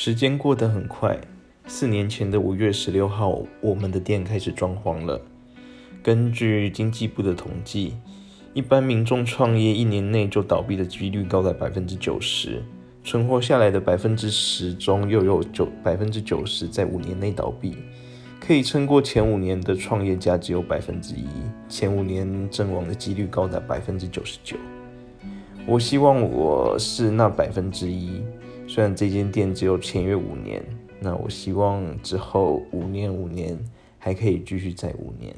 时间过得很快，四年前的五月十六号，我们的店开始装潢了。根据经济部的统计，一般民众创业一年内就倒闭的几率高达百分之九十，存活下来的百分之十中又有九百分之九十在五年内倒闭。可以撑过前五年的创业家只有百分之一，前五年阵亡的几率高达百分之九十九。我希望我是那百分之一。虽然这间店只有签约五年，那我希望之后五年五年还可以继续再五年。